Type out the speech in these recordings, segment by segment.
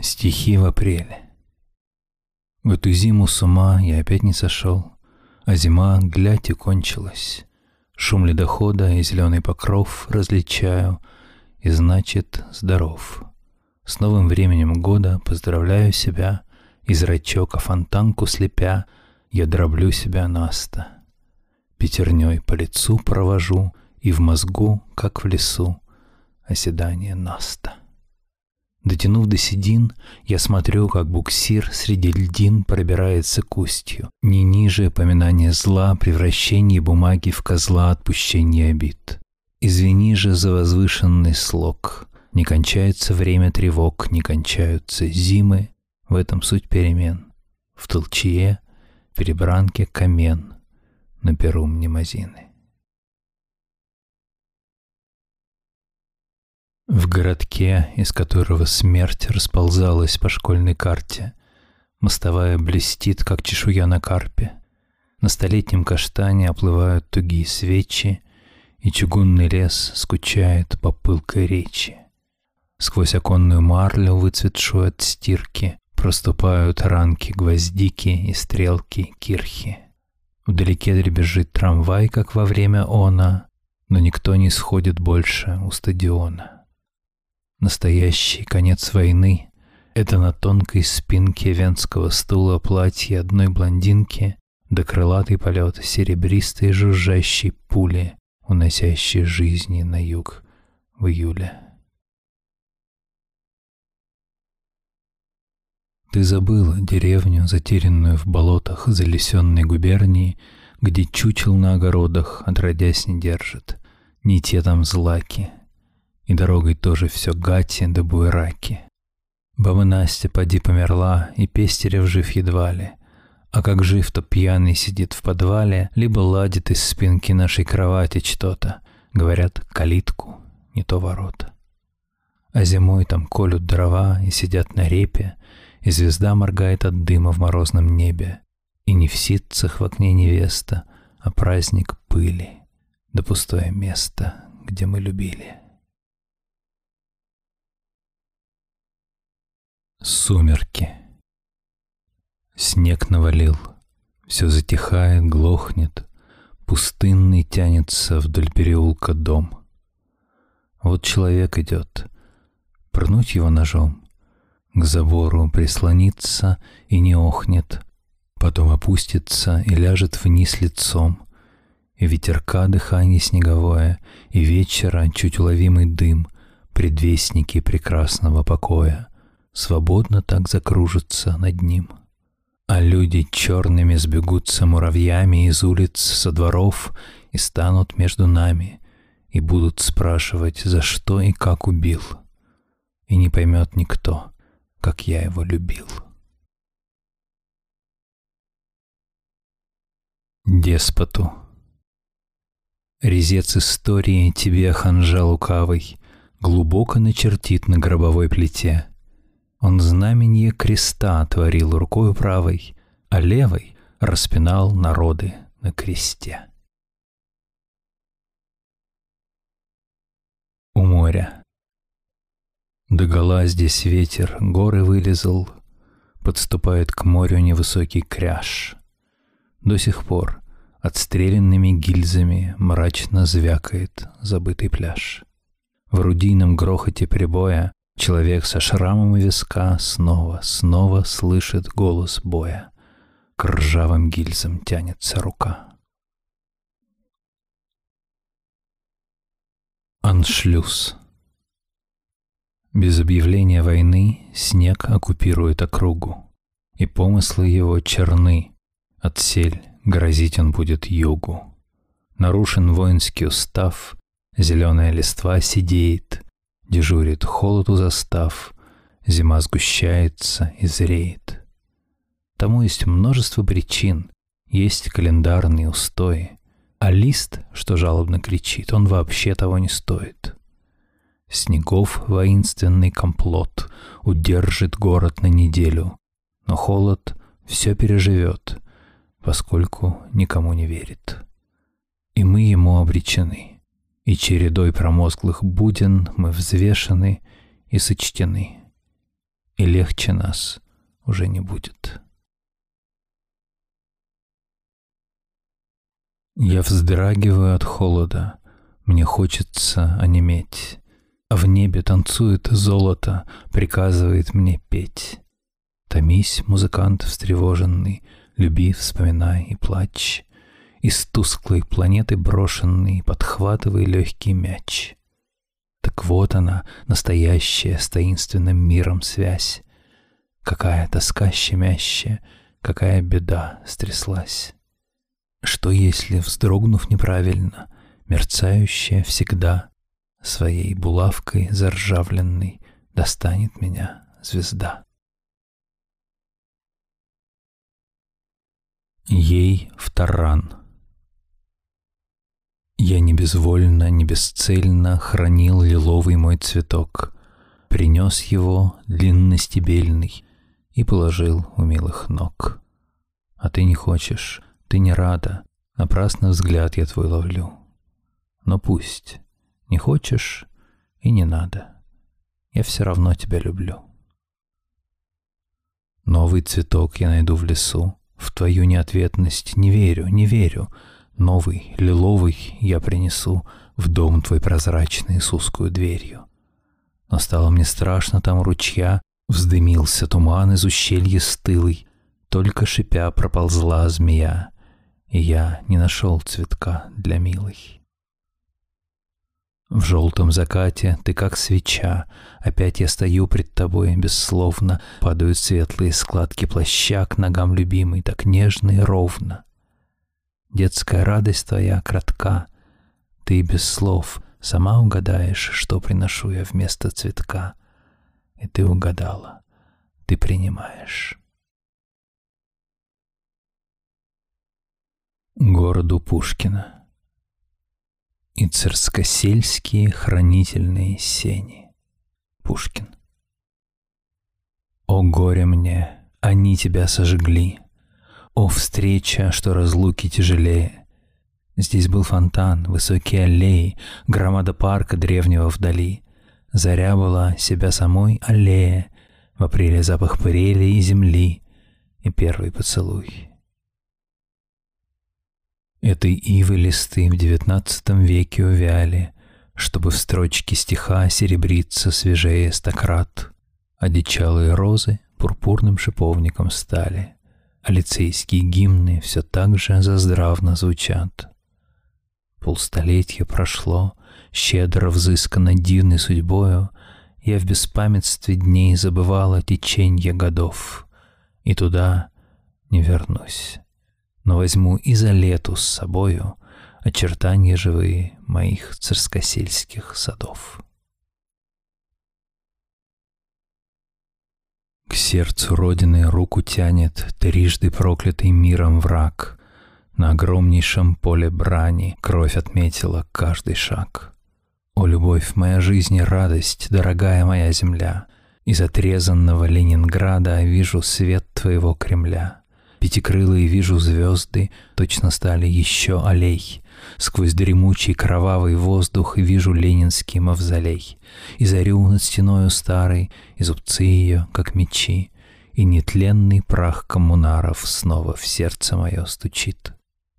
Стихи в апреле. В эту зиму с ума я опять не сошел, А зима, глядь, и кончилась. Шум ледохода и зеленый покров различаю, И значит, здоров. С новым временем года поздравляю себя, Из рачока фонтанку слепя, Я дроблю себя наста. Пятерней по лицу провожу, И в мозгу, как в лесу, Оседание наста. Дотянув до седин, я смотрю, как буксир среди льдин пробирается к устью. Не ниже поминания зла, превращение бумаги в козла отпущения обид. Извини же за возвышенный слог. Не кончается время тревог, не кончаются зимы. В этом суть перемен. В толчье, перебранке камен, на перу мнемозины. В городке, из которого смерть расползалась по школьной карте, мостовая блестит, как чешуя на карпе. На столетнем каштане оплывают тугие свечи, и чугунный лес скучает по пылкой речи. Сквозь оконную марлю, выцветшую от стирки, проступают ранки гвоздики и стрелки кирхи. Вдалеке дребезжит трамвай, как во время она, но никто не сходит больше у стадиона. Настоящий конец войны — это на тонкой спинке венского стула платье одной блондинки да крылатый полет серебристой жужжащей пули, уносящей жизни на юг в июле. Ты забыла деревню, затерянную в болотах залесенной губернии, где чучел на огородах отродясь не держит, не те там злаки — и дорогой тоже все гати да буераки. Баба Настя поди померла, и Пестерев жив едва ли. А как жив, то пьяный сидит в подвале, либо ладит из спинки нашей кровати что-то. Говорят, калитку, не то ворота. А зимой там колют дрова и сидят на репе, и звезда моргает от дыма в морозном небе. И не в ситцах в окне невеста, а праздник пыли, да пустое место, где мы любили. Сумерки. Снег навалил, все затихает, глохнет, Пустынный тянется вдоль переулка дом. Вот человек идет, пырнуть его ножом, К забору прислониться и не охнет, Потом опустится и ляжет вниз лицом, И ветерка дыхание снеговое, И вечера чуть уловимый дым, Предвестники прекрасного покоя — свободно так закружится над ним. А люди черными сбегутся муравьями из улиц, со дворов и станут между нами, и будут спрашивать, за что и как убил. И не поймет никто, как я его любил. Деспоту Резец истории тебе, ханжа лукавый, Глубоко начертит на гробовой плите — он знаменье креста творил рукою правой, а левой распинал народы на кресте. У моря. Догола здесь ветер, горы вылезал, Подступает к морю невысокий кряж. До сих пор отстрелянными гильзами Мрачно звякает забытый пляж. В рудийном грохоте прибоя Человек со шрамом у виска снова, снова слышит голос боя. К ржавым гильзам тянется рука. Аншлюз. Без объявления войны снег оккупирует округу, и помыслы его черны. Отсель грозить он будет югу. Нарушен воинский устав, зеленая листва сидеет, Дежурит холод у застав, Зима сгущается и зреет. Тому есть множество причин, Есть календарные устои, А лист, что жалобно кричит, Он вообще того не стоит. Снегов воинственный комплот Удержит город на неделю, Но холод все переживет, Поскольку никому не верит. И мы ему обречены — и чередой промозглых буден мы взвешены и сочтены. и легче нас уже не будет. Я вздрагиваю от холода, мне хочется онеметь, а в небе танцует золото, приказывает мне петь. Томись, музыкант встревоженный, люби, вспоминай и плачь. Из тусклой планеты брошенный подхватывай легкий мяч. Так вот она, настоящая с таинственным миром связь. Какая тоска щемящая, какая беда стряслась. Что если, вздрогнув неправильно, мерцающая всегда своей булавкой заржавленной достанет меня звезда? Ей в таран. Я не безвольно, не бесцельно хранил лиловый мой цветок, принес его длинностебельный и положил у милых ног. А ты не хочешь, ты не рада, напрасно взгляд я твой ловлю. Но пусть, не хочешь и не надо, я все равно тебя люблю. Новый цветок я найду в лесу, в твою неответность не верю, не верю. Новый, лиловый я принесу в дом твой прозрачный с узкую дверью. Но стало мне страшно там ручья, вздымился туман из ущелья стылый, только шипя проползла змея, и я не нашел цветка для милой. В желтом закате ты как свеча, Опять я стою пред тобой бессловно, Падают светлые складки плаща К ногам любимой, так нежно и ровно. Детская радость твоя кратка, Ты без слов сама угадаешь, Что приношу я вместо цветка. И ты угадала, ты принимаешь. Городу Пушкина и царскосельские хранительные сени. Пушкин. О горе мне, они тебя сожгли. О встреча, что разлуки тяжелее. Здесь был фонтан, высокие аллеи, громада парка древнего вдали. Заря была себя самой аллея, в апреле запах пырели и земли, и первый поцелуй. Этой ивы листы в девятнадцатом веке увяли, Чтобы в строчке стиха серебриться свежее стократ. Одичалые розы пурпурным шиповником стали, А лицейские гимны все так же заздравно звучат. Полстолетия прошло, щедро взыскано дивной судьбою, Я в беспамятстве дней забывала теченье годов, И туда не вернусь но возьму и за лету с собою очертания живые моих царскосельских садов. Сердцу Родины руку тянет трижды проклятый миром враг. На огромнейшем поле брани кровь отметила каждый шаг. О, любовь моя жизни, радость, дорогая моя земля, Из отрезанного Ленинграда вижу свет твоего Кремля. Пятикрылые вижу звезды, точно стали еще аллей. Сквозь дремучий кровавый воздух вижу ленинский мавзолей. И зарю над стеною старой, и зубцы ее, как мечи, И нетленный прах коммунаров снова в сердце мое стучит.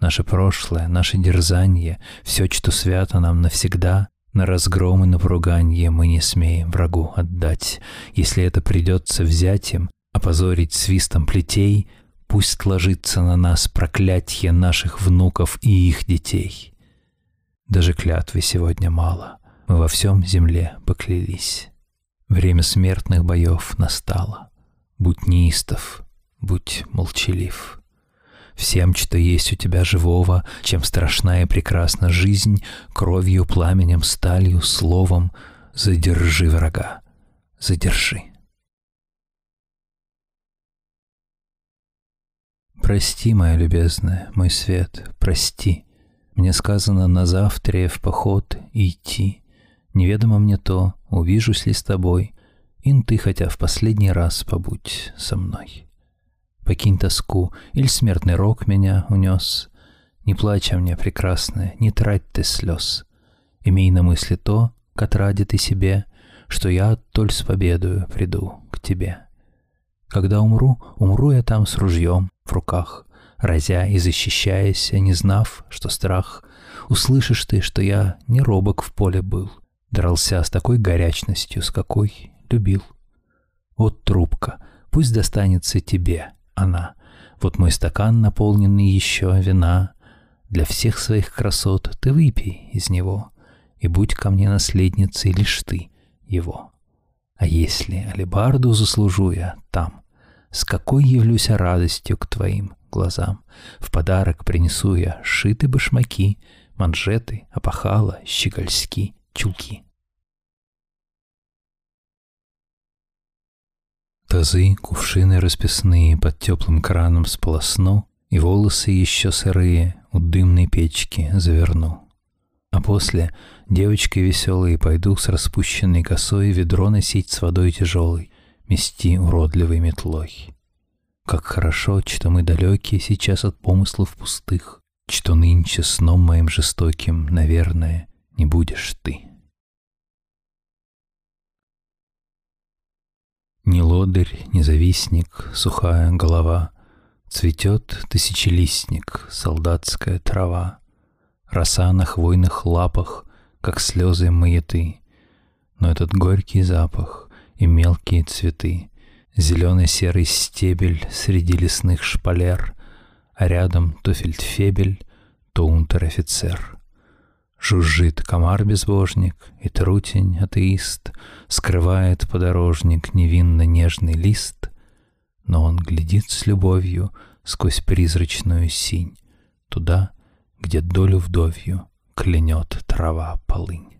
Наше прошлое, наше дерзанье, все, что свято нам навсегда, на разгром и на пруганье мы не смеем врагу отдать. Если это придется взять им, опозорить свистом плетей — Пусть ложится на нас проклятие наших внуков и их детей. Даже клятвы сегодня мало, мы во всем земле поклялись. Время смертных боев настало. Будь неистов, будь молчалив. Всем, что есть у тебя живого, чем страшна и прекрасна жизнь, кровью, пламенем, сталью, словом, задержи врага, задержи. Прости, моя любезная, мой свет, прости. Мне сказано на завтра в поход идти. Неведомо мне то, увижусь ли с тобой, Ин ты хотя в последний раз побудь со мной. Покинь тоску, или смертный рок меня унес. Не плачь о мне, прекрасная, не трать ты слез. Имей на мысли то, к отраде ты себе, что я толь с победою приду к тебе. Когда умру, умру я там с ружьем в руках, разя и защищаясь, не знав, что страх. Услышишь ты, что я не робок в поле был, дрался с такой горячностью, с какой любил. Вот трубка, пусть достанется тебе она. Вот мой стакан, наполненный еще вина. Для всех своих красот ты выпей из него, и будь ко мне наследницей лишь ты его. А если алибарду заслужу я там, с какой явлюсь радостью к твоим глазам? В подарок принесу я шиты башмаки, манжеты, опахала, щегольски, чулки. Тазы, кувшины расписные под теплым краном сполосну, И волосы еще сырые у дымной печки заверну. А после девочкой веселой пойду с распущенной косой Ведро носить с водой тяжелой, мести уродливой метлой. Как хорошо, что мы далекие сейчас от помыслов пустых, Что нынче сном моим жестоким, наверное, не будешь ты. Ни лодырь, ни завистник, сухая голова, Цветет тысячелистник, солдатская трава, Роса на хвойных лапах, как слезы маяты, Но этот горький запах и мелкие цветы, Зеленый серый стебель среди лесных шпалер, А рядом то фельдфебель, то унтер-офицер — Жужжит комар-безбожник, и трутень атеист Скрывает подорожник невинно-нежный лист, Но он глядит с любовью сквозь призрачную синь Туда, где долю вдовью клянет трава полынь.